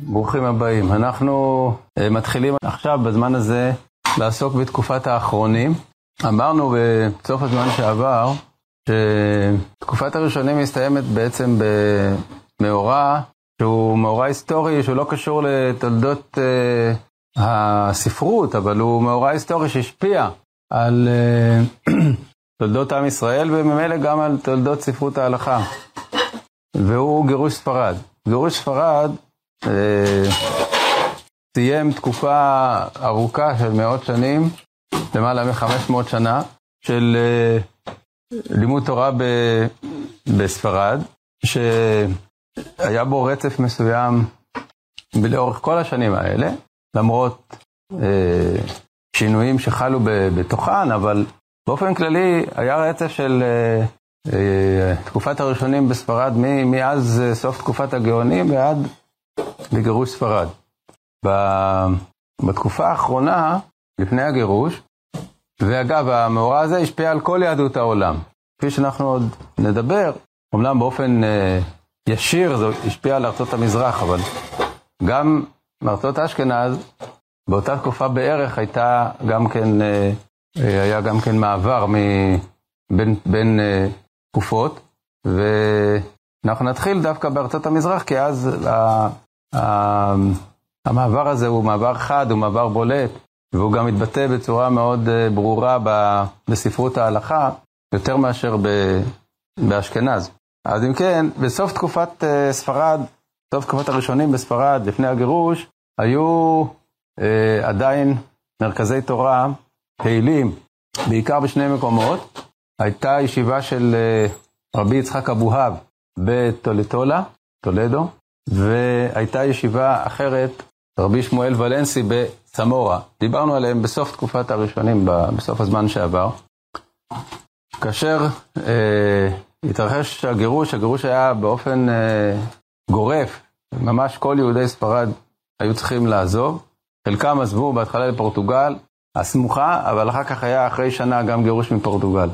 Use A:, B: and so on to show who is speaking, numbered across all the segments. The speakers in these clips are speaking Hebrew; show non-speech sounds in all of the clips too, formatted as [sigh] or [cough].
A: ברוכים הבאים. אנחנו uh, מתחילים עכשיו, בזמן הזה, לעסוק בתקופת האחרונים. אמרנו בסוף הזמן שעבר, שתקופת הראשונים מסתיימת בעצם במאורע, שהוא מאורע היסטורי, שהוא לא קשור לתולדות uh, הספרות, אבל הוא מאורע היסטורי שהשפיע על uh, [clears throat] תולדות עם ישראל, וממילא גם על תולדות ספרות ההלכה. והוא גירוש ספרד. גירוש ספרד אה, סיים תקופה ארוכה של מאות שנים, למעלה מ-500 שנה, של אה, לימוד תורה ב, בספרד, שהיה בו רצף מסוים לאורך כל השנים האלה, למרות אה, שינויים שחלו בתוכן, אבל באופן כללי היה רצף של אה, אה, תקופת הראשונים בספרד, מאז אה, סוף תקופת הגאונים ועד לגירוש ספרד. בתקופה האחרונה, לפני הגירוש, ואגב, המאורע הזה השפיע על כל יהדות העולם. כפי שאנחנו עוד נדבר, אומנם באופן אה, ישיר זה השפיע על ארצות המזרח, אבל גם מארצות אשכנז, באותה תקופה בערך הייתה גם כן, אה, אה, היה גם כן מעבר מ, בין, בין אה, תקופות, ואנחנו נתחיל דווקא בארצות המזרח, כי אז המעבר הזה הוא מעבר חד, הוא מעבר בולט, והוא גם מתבטא בצורה מאוד אה, ברורה בספרות ההלכה, יותר מאשר באשכנז. אז אם כן, בסוף תקופת אה, ספרד, סוף תקופת הראשונים בספרד, לפני הגירוש, היו אה, עדיין מרכזי תורה פעילים, בעיקר בשני מקומות. הייתה ישיבה של אה, רבי יצחק אבוהב בטולטולה, טולדו, והייתה ישיבה אחרת, רבי שמואל ולנסי בסמורה. דיברנו עליהם בסוף תקופת הראשונים, בסוף הזמן שעבר. כאשר אה, התרחש הגירוש, הגירוש היה באופן אה, גורף, ממש כל יהודי ספרד היו צריכים לעזוב. חלקם עזבו בהתחלה לפורטוגל הסמוכה, אבל אחר כך היה אחרי שנה גם גירוש מפורטוגל.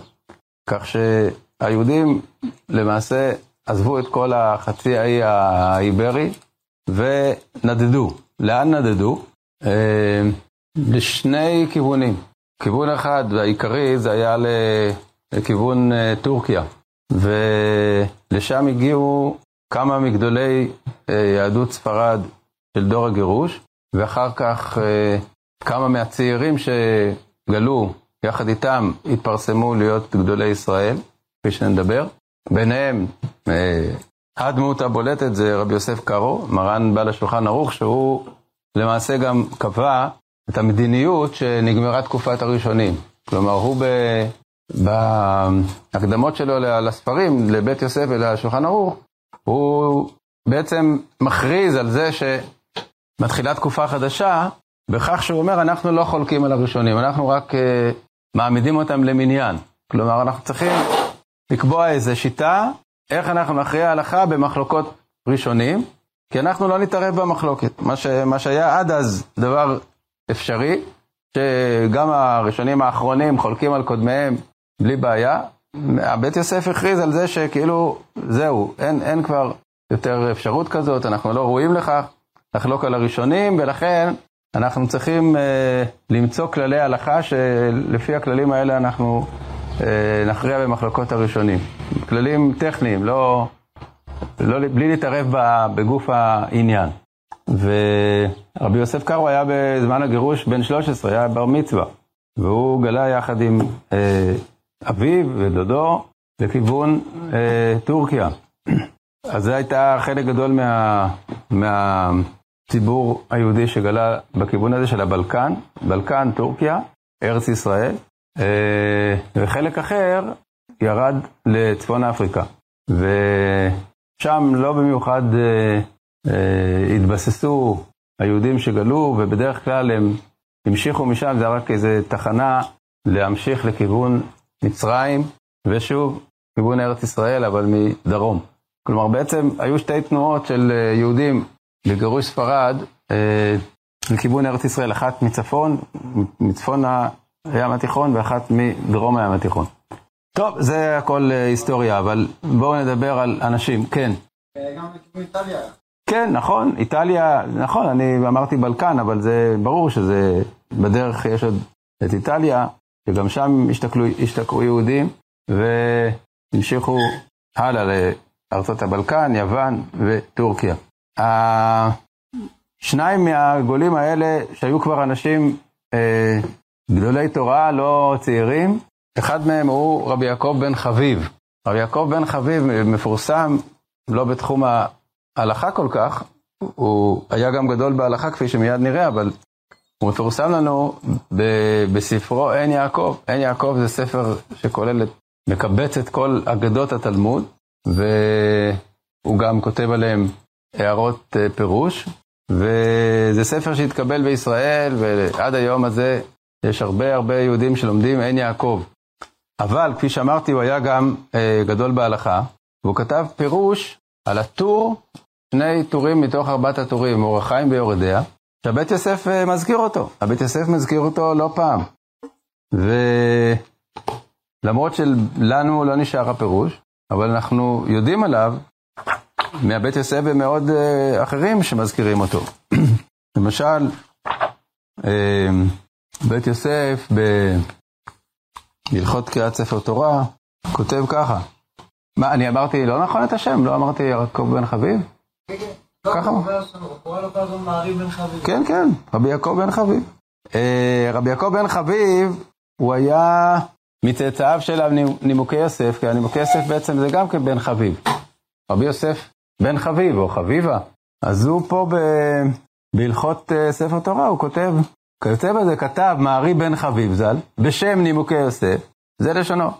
A: כך שהיהודים למעשה עזבו את כל החצי האי האיברי ונדדו. לאן נדדו? אה, לשני כיוונים. כיוון אחד והעיקרי זה היה לכיוון אה, טורקיה, ולשם הגיעו כמה מגדולי אה, יהדות ספרד של דור הגירוש, ואחר כך כמה מהצעירים שגלו יחד איתם התפרסמו להיות גדולי ישראל, כפי שנדבר. ביניהם, אה, הדמות הבולטת זה רבי יוסף קארו, מרן בעל השולחן ערוך, שהוא למעשה גם קבע את המדיניות שנגמרה תקופת הראשונים. כלומר, הוא ב... בהקדמות שלו לספרים, לבית יוסף ולשולחן ערוך, הוא בעצם מכריז על זה שמתחילה תקופה חדשה, בכך שהוא אומר, אנחנו לא חולקים על הראשונים, אנחנו רק uh, מעמידים אותם למניין. כלומר, אנחנו צריכים לקבוע איזו שיטה, איך אנחנו נכריע הלכה במחלוקות ראשונים, כי אנחנו לא נתערב במחלוקת. מה, ש, מה שהיה עד אז דבר אפשרי, שגם הראשונים האחרונים חולקים על קודמיהם בלי בעיה. הבית יוסף הכריז על זה שכאילו, זהו, אין, אין כבר יותר אפשרות כזאת, אנחנו לא ראויים לכך, לחלוק על הראשונים, ולכן אנחנו צריכים אה, למצוא כללי הלכה שלפי הכללים האלה אנחנו נכריע במחלוקות הראשונים. כללים טכניים, לא, לא, בלי להתערב בגוף העניין. ורבי יוסף קארו היה בזמן הגירוש בן 13, היה בר מצווה, והוא גלה יחד עם אה, אביו ודודו לכיוון אה, טורקיה. [clears throat] אז זה הייתה חלק גדול מה, מהציבור היהודי שגלה בכיוון הזה של הבלקן, בלקן, טורקיה, ארץ ישראל, אה, וחלק אחר ירד לצפון אפריקה. ושם לא במיוחד אה, אה, התבססו היהודים שגלו, ובדרך כלל הם המשיכו משם, זה רק איזו תחנה להמשיך לכיוון מצרים, ושוב, כיוון ארץ ישראל, אבל מדרום. כלומר, בעצם היו שתי תנועות של יהודים לגירוש ספרד לכיוון ארץ ישראל, אחת מצפון, מצפון הים התיכון ואחת מדרום הים התיכון. טוב, זה הכל אה, היסטוריה, אבל בואו נדבר על אנשים, כן.
B: גם לכיוון איטליה.
A: כן, נכון, איטליה, נכון, אני אמרתי בלקן, אבל זה ברור שזה, בדרך יש עוד את איטליה, שגם שם השתקלו, השתקעו יהודים, והמשיכו הלאה לארצות הבלקן, יוון וטורקיה. שניים מהגולים האלה, שהיו כבר אנשים אה, גדולי תורה, לא צעירים, אחד מהם הוא רבי יעקב בן חביב. רבי יעקב בן חביב מפורסם לא בתחום ההלכה כל כך, הוא היה גם גדול בהלכה כפי שמיד נראה, אבל הוא מפורסם לנו בספרו עין יעקב. עין יעקב זה ספר שכולל, מקבץ את כל אגדות התלמוד, והוא גם כותב עליהם הערות אה, פירוש, וזה ספר שהתקבל בישראל, ועד היום הזה יש הרבה הרבה יהודים שלומדים עין יעקב. אבל כפי שאמרתי, הוא היה גם אה, גדול בהלכה, והוא כתב פירוש על הטור, שני טורים מתוך ארבעת הטורים, אור החיים ויורדיה, שהבית יוסף אה, מזכיר אותו. הבית יוסף מזכיר אותו לא פעם. ולמרות שלנו לא נשאר הפירוש, אבל אנחנו יודעים עליו מהבית יוסף ומעוד uh, אחרים שמזכירים אותו. [clears throat] למשל, uh, בית יוסף בהלכות קריאת ספר תורה כותב ככה. מה, אני אמרתי לא נכון את השם? לא אמרתי יעקב בן חביב?
B: כן, כן. ככה.
A: כן, כן, רבי יעקב בן חביב. אה, רבי יעקב בן חביב, הוא היה מצאצאיו של נימוקי יוסף, כי הנימוקי יוסף בעצם זה גם כן בן חביב. רבי יוסף בן חביב או חביבה. אז הוא פה. בהלכות uh, ספר תורה, הוא כותב, כותב על כתב מערי בן חביב ז"ל, בשם נימוקי יוסף, זה לשונו.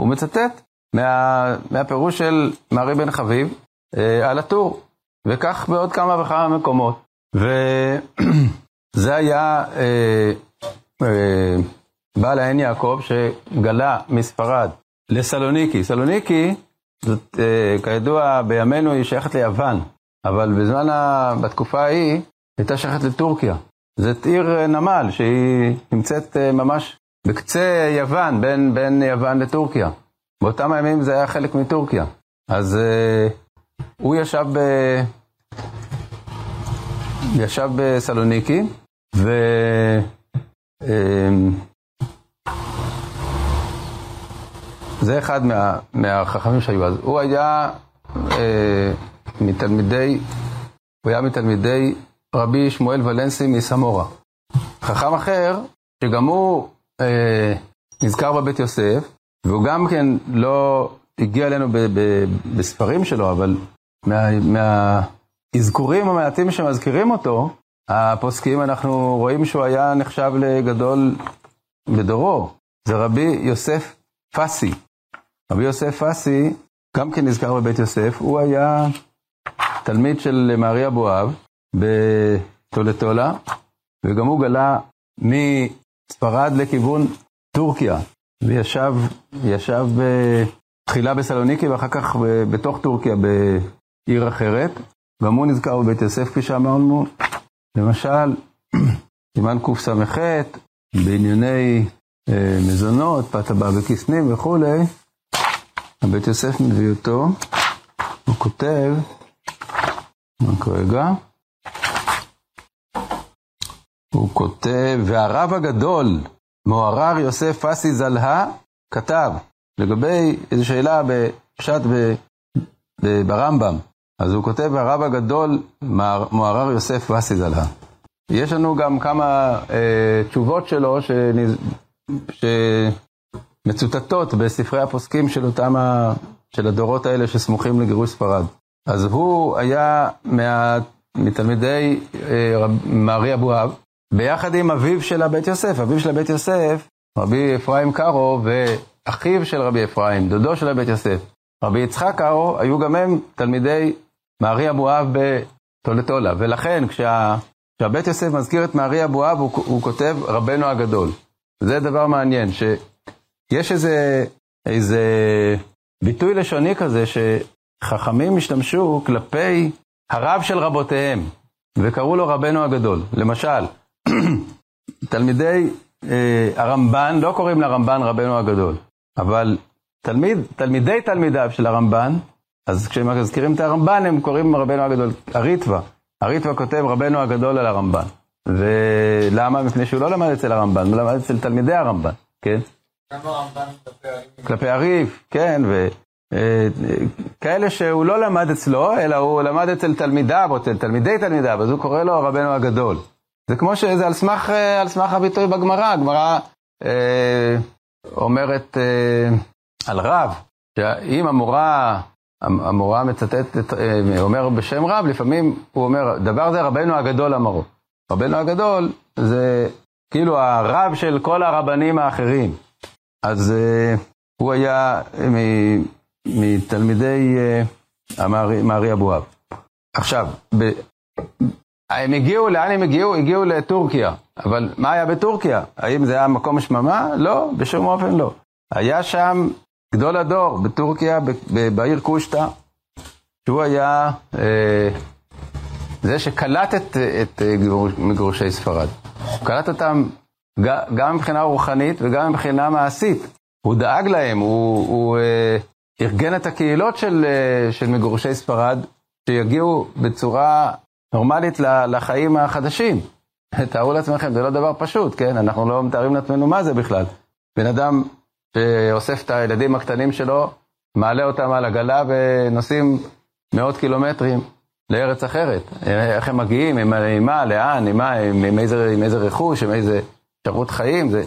A: הוא מצטט מה, מהפירוש של מערי בן חביב uh, על הטור, וכך בעוד כמה וכמה מקומות. וזה היה uh, uh, בעל העין יעקב שגלה מספרד לסלוניקי. סלוניקי זאת, אה, כידוע, בימינו היא שייכת ליוון, אבל בזמן, ה... בתקופה ההיא, הייתה שייכת לטורקיה. זאת עיר אה, נמל שהיא נמצאת אה, ממש בקצה יוון, בין, בין יוון לטורקיה. באותם הימים זה היה חלק מטורקיה. אז אה, הוא ישב, ב... ישב בסלוניקי, ו... זה אחד מה, מהחכמים שהיו אז. הוא היה אה, מתלמידי, הוא היה מתלמידי רבי שמואל ולנסי מסמורה. חכם אחר, שגם הוא אה, נזכר בבית יוסף, והוא גם כן לא הגיע אלינו ב, ב, בספרים שלו, אבל מהאזכורים מה, המעטים שמזכירים אותו, הפוסקים, אנחנו רואים שהוא היה נחשב לגדול בדורו. זה רבי יוסף פסי. רבי יוסף אסי, גם כן נזכר בבית יוסף, הוא היה תלמיד של מארי אבואב בטולטולה, וגם הוא גלה מספרד לכיוון טורקיה, וישב ישב תחילה בסלוניקי ואחר כך בתוך טורקיה בעיר אחרת. גם הוא נזכר בבית יוסף, כפי שאמרנו, למשל, [clears throat] סימן קס"ח, בענייני אה, מזונות, פת הבא וכסנים וכולי, הבית יוסף מביא אותו, הוא כותב, רק רגע, הוא כותב, והרב הגדול, מוהר"ר יוסף פסי זלהה, כתב, לגבי איזו שאלה בפשט ברמב"ם, אז הוא כותב, הרב הגדול, מוהר"ר יוסף פסי זלהה. יש לנו גם כמה אה, תשובות שלו שנז... ש... מצוטטות בספרי הפוסקים של אותם, ה... של הדורות האלה שסמוכים לגירוש ספרד. אז הוא היה מה... מתלמידי אה, רב... מארי אבואב, ביחד עם אביו של הבית יוסף. אביו של הבית יוסף, רבי אפרים קארו, ואחיו של רבי אפרים, דודו של הבית יוסף, רבי יצחק קארו, היו גם הם תלמידי מארי אבואב בטולטולה. ולכן, כשה... כשהבית יוסף מזכיר את מארי אבואב, הוא, הוא כותב רבנו הגדול. זה דבר מעניין, ש... יש איזה, איזה ביטוי לשוני כזה שחכמים השתמשו כלפי הרב של רבותיהם, וקראו לו רבנו הגדול. למשל, [clears throat] תלמידי אה, הרמב"ן לא קוראים לרמב"ן רבנו הגדול, אבל תלמיד, תלמידי תלמידיו של הרמב"ן, אז כשמזכירים את הרמב"ן, הם קוראים רבנו הגדול הריטווה. הריטווה כותב רבנו הגדול על הרמב"ן. ולמה? מפני שהוא לא למד אצל הרמב"ן, הוא למד אצל תלמידי הרמב"ן, כן?
B: גם הרמב"ן כלפי הריב.
A: כלפי כן, וכאלה שהוא לא למד אצלו, אלא הוא למד אצל תלמידיו, או אצל תלמידי תלמידיו, אז הוא קורא לו רבנו הגדול. זה כמו שזה על סמך, אה, על סמך הביטוי בגמרא, הגמרא אה, אומרת אה, על רב, שאם המורה, המורה מצטטת, אה, אומר בשם רב, לפעמים הוא אומר, דבר זה רבנו הגדול אמרו. רבנו הגדול זה כאילו הרב של כל הרבנים האחרים. אז אה, הוא היה מ- מתלמידי אה, המערי מערי אבואב. עכשיו, ב- הם הגיעו, לאן הם הגיעו? הגיעו לטורקיה. אבל מה היה בטורקיה? האם זה היה מקום שממה? לא, בשום אופן לא. היה שם גדול הדור בטורקיה, בעיר קושטא, שהוא היה אה, זה שקלט את, את אה, מגורשי ספרד. הוא קלט אותם גם מבחינה רוחנית וגם מבחינה מעשית. הוא דאג להם, הוא, הוא אה, ארגן את הקהילות של, אה, של מגורשי ספרד, שיגיעו בצורה נורמלית לחיים החדשים. [laughs] תארו לעצמכם, זה לא דבר פשוט, כן? אנחנו לא מתארים לעצמנו מה זה בכלל. בן אדם שאוסף את הילדים הקטנים שלו, מעלה אותם על עגלה ונוסעים מאות קילומטרים לארץ אחרת. איך הם מגיעים, עם, מה, לאן, עם מה, עם, עם, איזה, עם איזה רכוש, עם איזה אפשרות חיים, זה,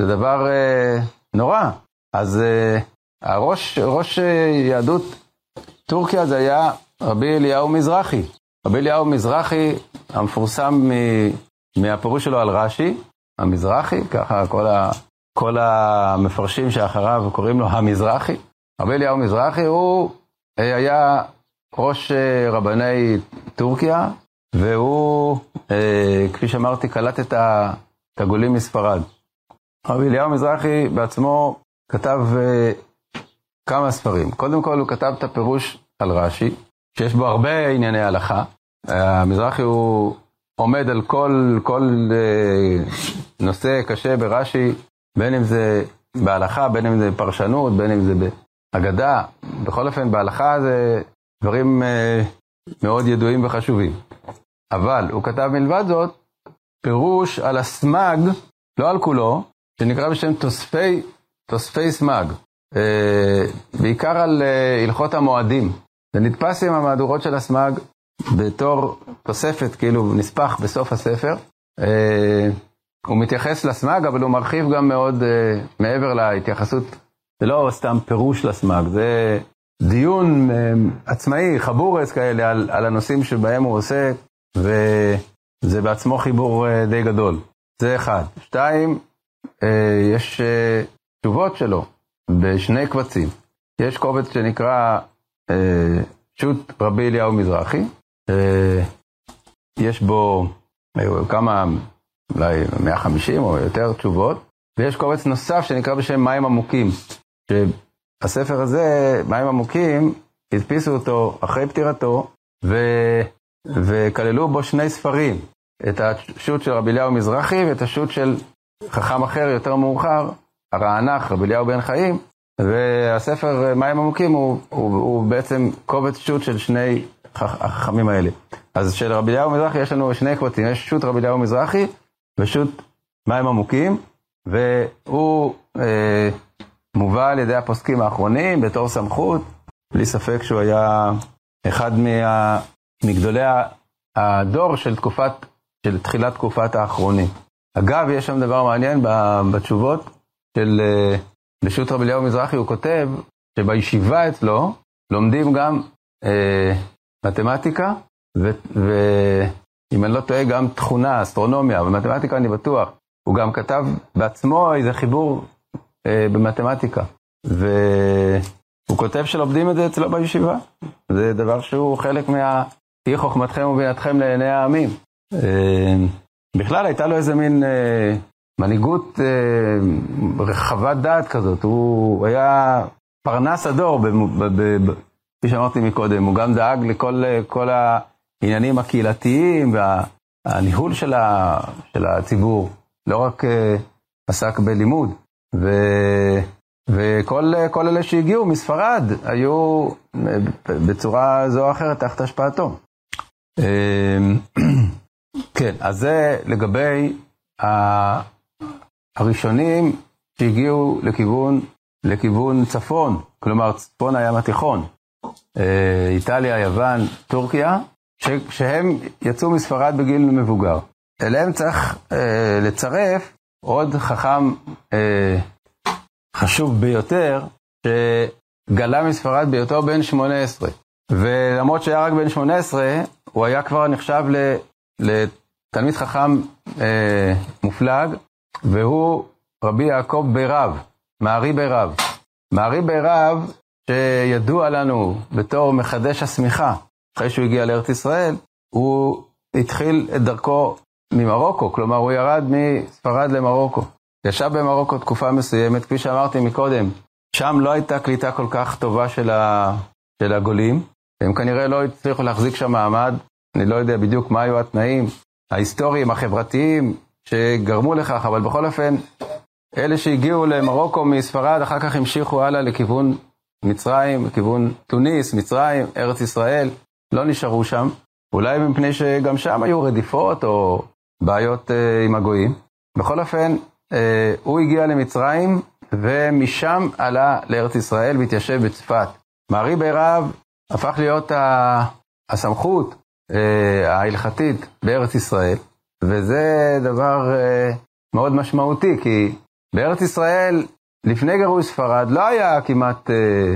A: זה דבר אה, נורא. אז אה, הראש, ראש אה, יהדות טורקיה זה היה רבי אליהו מזרחי. רבי אליהו מזרחי, המפורסם מ, מהפירוש שלו על רש"י, המזרחי, ככה כל, ה, כל המפרשים שאחריו קוראים לו המזרחי. רבי אליהו מזרחי הוא אה, היה ראש אה, רבני טורקיה, והוא, אה, כפי שאמרתי, קלט את הגולים מספרד. רבי אליהו מזרחי בעצמו כתב כמה ספרים. קודם כל הוא כתב את הפירוש על רש"י, שיש בו הרבה ענייני הלכה. המזרחי הוא עומד על כל, כל אה, נושא קשה ברש"י, בין אם זה בהלכה, בין אם זה בפרשנות, בין אם זה בהגדה. בכל אופן, בהלכה זה דברים אה, מאוד ידועים וחשובים. אבל הוא כתב מלבד זאת פירוש על הסמ"ג, לא על כולו, שנקרא בשם תוספי, תוספי סמ"ג. אה, בעיקר על אה, הלכות המועדים. זה עם המהדורות של הסמ"ג בתור תוספת, כאילו נספח בסוף הספר. אה, הוא מתייחס לסמ"ג, אבל הוא מרחיב גם מאוד אה, מעבר להתייחסות, זה לא סתם פירוש לסמ"ג, זה דיון אה, עצמאי, חבורס כאלה, על, על הנושאים שבהם הוא עוסק, וזה בעצמו חיבור די גדול. זה אחד. שתיים, יש תשובות שלו בשני קבצים. יש קובץ שנקרא שו"ת רבי אליהו מזרחי, אה, יש בו אה, כמה, אולי 150 או יותר תשובות, ויש קובץ נוסף שנקרא בשם מים עמוקים, שהספר הזה, מים עמוקים, הדפיסו אותו אחרי פטירתו, ו... וכללו בו שני ספרים, את השו"ת של רבי אליהו מזרחי ואת השו"ת של חכם אחר יותר מאוחר, הרענך, רבי אליהו בן חיים, והספר מים עמוקים הוא, הוא, הוא בעצם קובץ שו"ת של שני החכמים האלה. אז של רבי אליהו מזרחי יש לנו שני קבצים, יש שו"ת רבי אליהו מזרחי ושו"ת מים עמוקים, והוא אה, מובא על ידי הפוסקים האחרונים בתור סמכות, בלי ספק שהוא היה אחד מה, מגדולי הדור של תקופת, של תחילת תקופת האחרונים. אגב, יש שם דבר מעניין בתשובות של בשו"ת רבי אליהו מזרחי, הוא כותב שבישיבה אצלו לומדים גם אה, מתמטיקה, ואם אני לא טועה, גם תכונה, אסטרונומיה, ומתמטיקה אני בטוח. הוא גם כתב בעצמו איזה חיבור אה, במתמטיקה, והוא כותב שלומדים את זה אצלו בישיבה. זה דבר שהוא חלק מה... תהי חוכמתכם ובינתכם לעיני העמים. אה, בכלל הייתה לו איזה מין אה, מנהיגות אה, רחבת דעת כזאת, הוא היה פרנס הדור, כפי שאמרתי מקודם, הוא גם דאג לכל כל העניינים הקהילתיים והניהול של, של הציבור, לא רק עסק בלימוד. ו, וכל אלה שהגיעו מספרד היו בצורה זו או אחרת תחת השפעתו. [clears throat] כן, אז זה לגבי הראשונים שהגיעו לכיוון, לכיוון צפון, כלומר צפון הים התיכון, אה, איטליה, יוון, טורקיה, שהם יצאו מספרד בגיל מבוגר. אליהם צריך אה, לצרף עוד חכם אה, חשוב ביותר, שגלה מספרד בהיותו בן 18. ולמרות שהיה רק בן 18, הוא היה כבר נחשב לתלמיד חכם אה, מופלג, והוא רבי יעקב ברב, מערי ברב. מערי ברב, שידוע לנו בתור מחדש השמיכה, אחרי שהוא הגיע לארץ ישראל, הוא התחיל את דרכו ממרוקו, כלומר הוא ירד מספרד למרוקו. ישב במרוקו תקופה מסוימת, כפי שאמרתי מקודם, שם לא הייתה קליטה כל כך טובה של, ה... של הגולים, הם כנראה לא הצליחו להחזיק שם מעמד, אני לא יודע בדיוק מה היו התנאים ההיסטוריים, החברתיים, שגרמו לכך, אבל בכל אופן, אלה שהגיעו למרוקו מספרד, אחר כך המשיכו הלאה לכיוון מצרים, לכיוון טוניס, מצרים, ארץ ישראל, לא נשארו שם, אולי מפני שגם שם היו רדיפות או בעיות אה, עם הגויים. בכל אופן, אה, הוא הגיע למצרים, ומשם עלה לארץ ישראל והתיישב בצפת. מערי ברב הפך להיות הסמכות אה, ההלכתית בארץ ישראל, וזה דבר אה, מאוד משמעותי, כי בארץ ישראל, לפני גירוש ספרד, לא היה כמעט אה,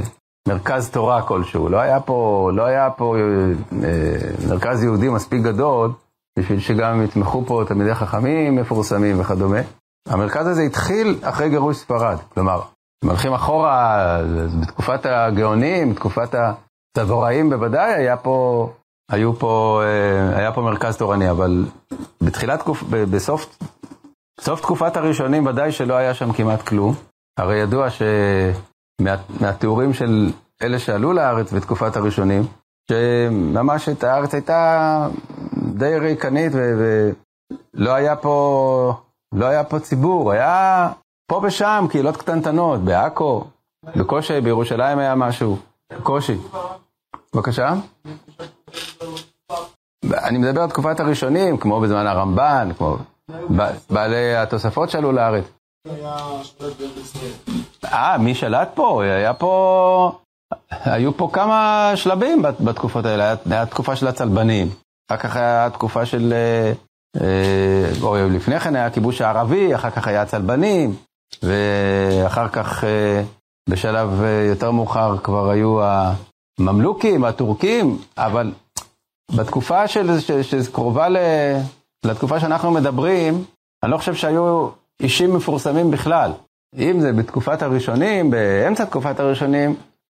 A: מרכז תורה כלשהו, לא היה פה, לא היה פה מרכז יהודי מספיק גדול, בשביל שגם יתמכו פה תלמידי חכמים מפורסמים וכדומה. המרכז הזה התחיל אחרי גירוש ספרד, כלומר, אם הולכים אחורה, בתקופת הגאונים, בתקופת הצבוראים בוודאי, היה פה היו פה, אה, היה פה מרכז תורני, אבל בתחילת, בסוף סוף תקופת הראשונים ודאי שלא היה שם כמעט כלום. הרי ידוע שמהתיאורים מה, של אלה שעלו לארץ בתקופת הראשונים, שממש את הארץ הייתה די ריקנית ולא היה פה, לא היה פה ציבור, היה פה ושם קהילות קטנטנות, בעכו, בקושי, בירושלים היה משהו, בקושי. בבקשה? אני מדבר על תקופת הראשונים, כמו בזמן הרמב"ן, כמו בעלי התוספות שעלו לארץ. אה, מי שלט פה? היה פה... היו פה כמה שלבים בתקופות האלה, היה תקופה של הצלבנים, אחר כך היה תקופה של... אה, אה, או לפני כן היה הכיבוש הערבי, אחר כך היה הצלבנים, ואחר כך אה, בשלב יותר מאוחר כבר היו הממלוכים, הטורקים, אבל בתקופה של, שקרובה ל, לתקופה שאנחנו מדברים, אני לא חושב שהיו אישים מפורסמים בכלל. אם זה בתקופת הראשונים, באמצע תקופת הראשונים,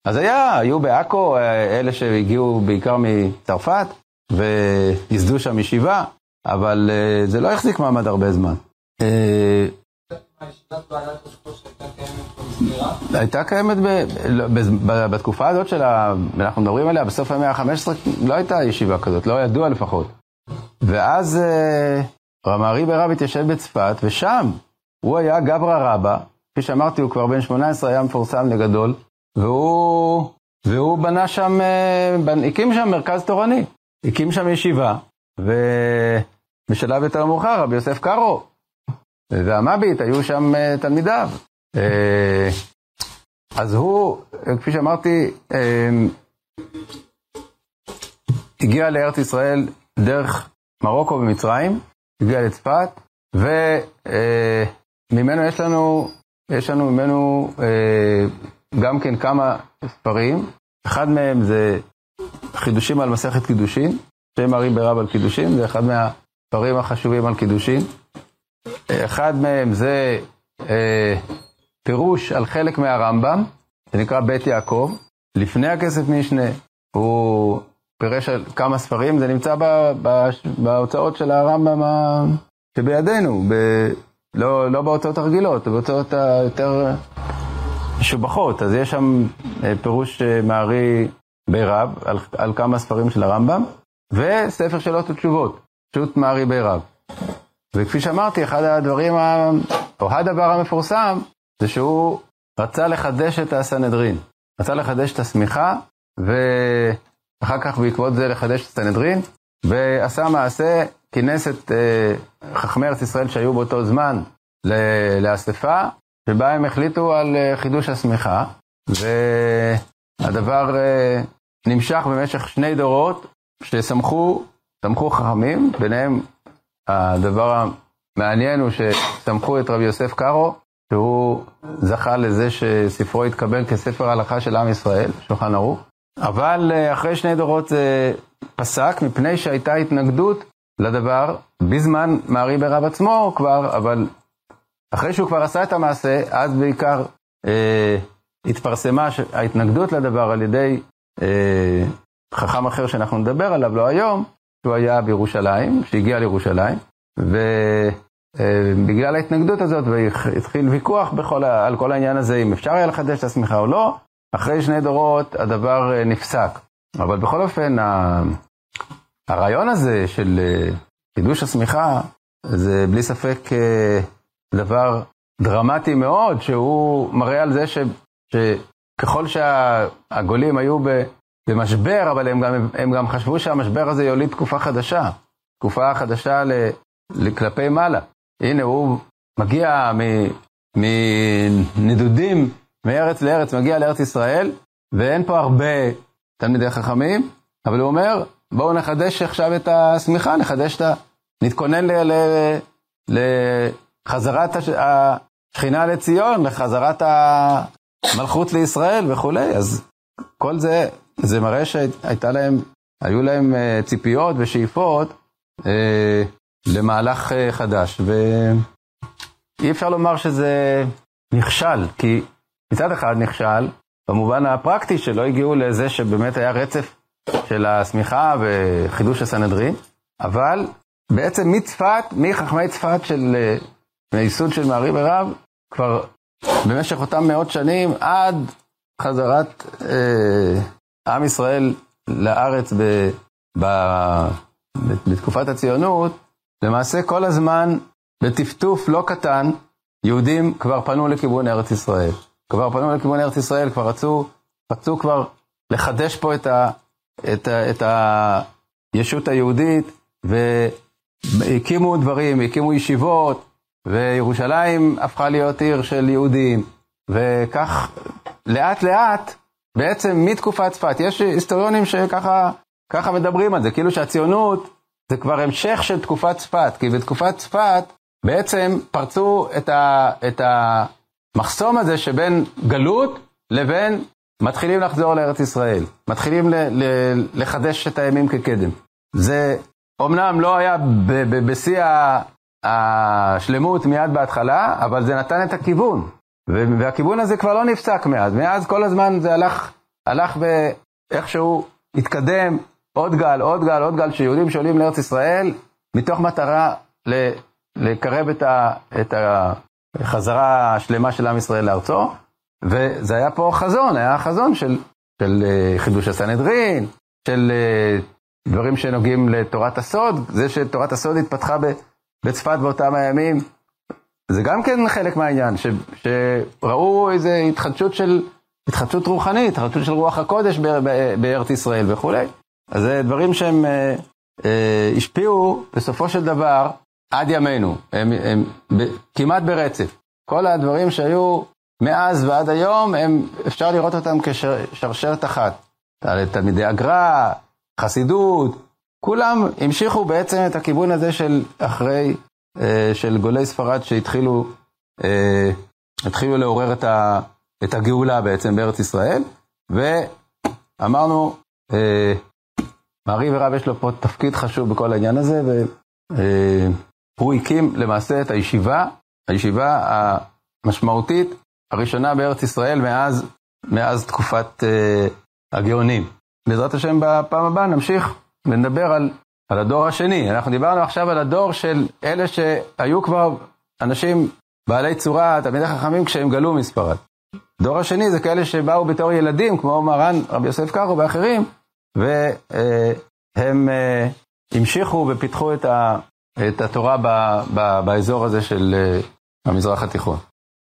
A: אז היה, היו בעכו אלה שהגיעו בעיקר מצרפת, וייסדו שם ישיבה, אבל אה, זה לא החזיק מעמד הרבה זמן. הייתה קיימת לא, בתקופה הזאת של ה... אנחנו מדברים עליה בסוף המאה ה-15, לא הייתה ישיבה כזאת, לא ידוע לפחות. ואז אה, רמ"רי ברב התיישב בצפת, ושם הוא היה גברא רבא, כפי שאמרתי, הוא כבר בן 18, היה מפורסם לגדול, והוא, והוא בנה שם, אה, הקים שם מרכז תורני, הקים שם ישיבה, ובשלב יותר מאוחר רבי יוסף קארו והמביט היו שם אה, תלמידיו. אה, אז הוא, כפי שאמרתי, אה, הגיע לארץ ישראל דרך מרוקו ומצרים, הגיע לצפת, וממנו יש לנו, יש לנו ממנו גם כן כמה ספרים. אחד מהם זה חידושים על מסכת קידושין, שם מרים ברב על קידושין, זה אחד מהספרים החשובים על קידושין. אחד מהם זה אה, פירוש על חלק מהרמב"ם, זה נקרא בית יעקב. לפני הכסף משנה הוא פירש על כמה ספרים, זה נמצא בהוצאות של הרמב"ם שבידינו, ב, לא, לא בהוצאות הרגילות, בהוצאות היותר משובחות. אז יש שם אה, פירוש אה, מערי בירב על, על כמה ספרים של הרמב"ם, וספר שאלות ותשובות, פשוט מערי בירב. וכפי שאמרתי, אחד הדברים, או הדבר המפורסם, זה שהוא רצה לחדש את הסנהדרין. רצה לחדש את השמיכה, ואחר כך בעקבות זה לחדש את הסנהדרין, ועשה מעשה, כינס את אה, חכמי ארץ ישראל שהיו באותו זמן לאספה, שבה הם החליטו על אה, חידוש השמיכה, והדבר אה, נמשך במשך שני דורות, שסמכו, סמכו חכמים, ביניהם הדבר המעניין הוא שסמכו את רבי יוסף קארו, שהוא זכה לזה שספרו התקבל כספר הלכה של עם ישראל, שולחן ערוך. אבל אה, אחרי שני דורות זה פסק, מפני שהייתה התנגדות לדבר בזמן מערי ברב עצמו כבר, אבל אחרי שהוא כבר עשה את המעשה, אז בעיקר אה, התפרסמה ההתנגדות לדבר על ידי אה, חכם אחר שאנחנו נדבר עליו, לא היום, שהוא היה בירושלים, שהגיע לירושלים, ובגלל אה, ההתנגדות הזאת, והתחיל ויכוח בכל, על כל העניין הזה, אם אפשר היה לחדש את השמיכה או לא, אחרי שני דורות הדבר אה, נפסק. אבל בכל אופן, הרעיון הזה של אה, חידוש השמיכה, זה בלי ספק דבר דרמטי מאוד, שהוא מראה על זה ש, שככל שהגולים היו במשבר, אבל הם גם, הם גם חשבו שהמשבר הזה יוליד תקופה חדשה, תקופה חדשה ל, כלפי מעלה. הנה, הוא מגיע מנדודים מארץ לארץ, מגיע לארץ ישראל, ואין פה הרבה תלמידי חכמים, אבל הוא אומר, בואו נחדש עכשיו את השמיכה, נחדש את ה... נתכונן. לחזרת השכינה לציון, לחזרת המלכות לישראל וכולי, אז כל זה, זה מראה שהייתה להם, היו להם אה, ציפיות ושאיפות אה, למהלך אה, חדש, ואי אפשר לומר שזה נכשל, כי מצד אחד נכשל, במובן הפרקטי שלא הגיעו לזה שבאמת היה רצף של השמיכה וחידוש הסנהדרין, אבל בעצם מצפת, מחכמי צפת של מהייסוד של מעריב הרב, כבר במשך אותם מאות שנים, עד חזרת אה, עם ישראל לארץ ב, ב, בתקופת הציונות, למעשה כל הזמן, בטפטוף לא קטן, יהודים כבר פנו לכיוון ארץ ישראל. כבר פנו לכיוון ארץ ישראל, כבר רצו, רצו כבר לחדש פה את, ה, את, ה, את הישות היהודית, והקימו דברים, הקימו ישיבות, וירושלים הפכה להיות עיר של יהודים, וכך לאט לאט, בעצם מתקופת צפת, יש היסטוריונים שככה מדברים על זה, כאילו שהציונות זה כבר המשך של תקופת צפת, כי בתקופת צפת בעצם פרצו את, ה, את המחסום הזה שבין גלות לבין מתחילים לחזור לארץ ישראל, מתחילים ל, ל, לחדש את הימים כקדם. זה אומנם לא היה בשיא השלמות מיד בהתחלה, אבל זה נתן את הכיוון. והכיוון הזה כבר לא נפסק מאז. מאז כל הזמן זה הלך, הלך ואיכשהו התקדם עוד גל, עוד גל, עוד גל של יהודים שעולים לארץ ישראל, מתוך מטרה לקרב את, ה, את החזרה השלמה של עם ישראל לארצו. וזה היה פה חזון, היה חזון של, של אה, חידוש הסנהדרין, של אה, דברים שנוגעים לתורת הסוד, זה שתורת הסוד התפתחה. בצפת באותם הימים, זה גם כן חלק מהעניין, ש, שראו איזו התחדשות של, התחדשות רוחנית, התחדשות של רוח הקודש בארץ ישראל וכולי. אז זה דברים שהם אה, אה, השפיעו בסופו של דבר עד ימינו, הם, הם ב, כמעט ברצף. כל הדברים שהיו מאז ועד היום, הם, אפשר לראות אותם כשרשרת אחת. תלמידי הגר"א, חסידות, כולם המשיכו בעצם את הכיוון הזה של אחרי, של גולי ספרד שהתחילו אה, התחילו לעורר את, ה, את הגאולה בעצם בארץ ישראל, ואמרנו, אה, מערי ורב יש לו פה תפקיד חשוב בכל העניין הזה, והוא הקים למעשה את הישיבה, הישיבה המשמעותית הראשונה בארץ ישראל מאז, מאז תקופת הגאונים. בעזרת השם בפעם הבאה נמשיך ונדבר על, על הדור השני. אנחנו דיברנו עכשיו על הדור של אלה שהיו כבר אנשים בעלי צורה, תלמידי חכמים, כשהם גלו מספרד. דור השני זה כאלה שבאו בתור ילדים, כמו מרן רבי יוסף קארו ואחרים, והם אה, המשיכו ופיתחו את, התורה באזור הזה של אה, המזרח התיכון.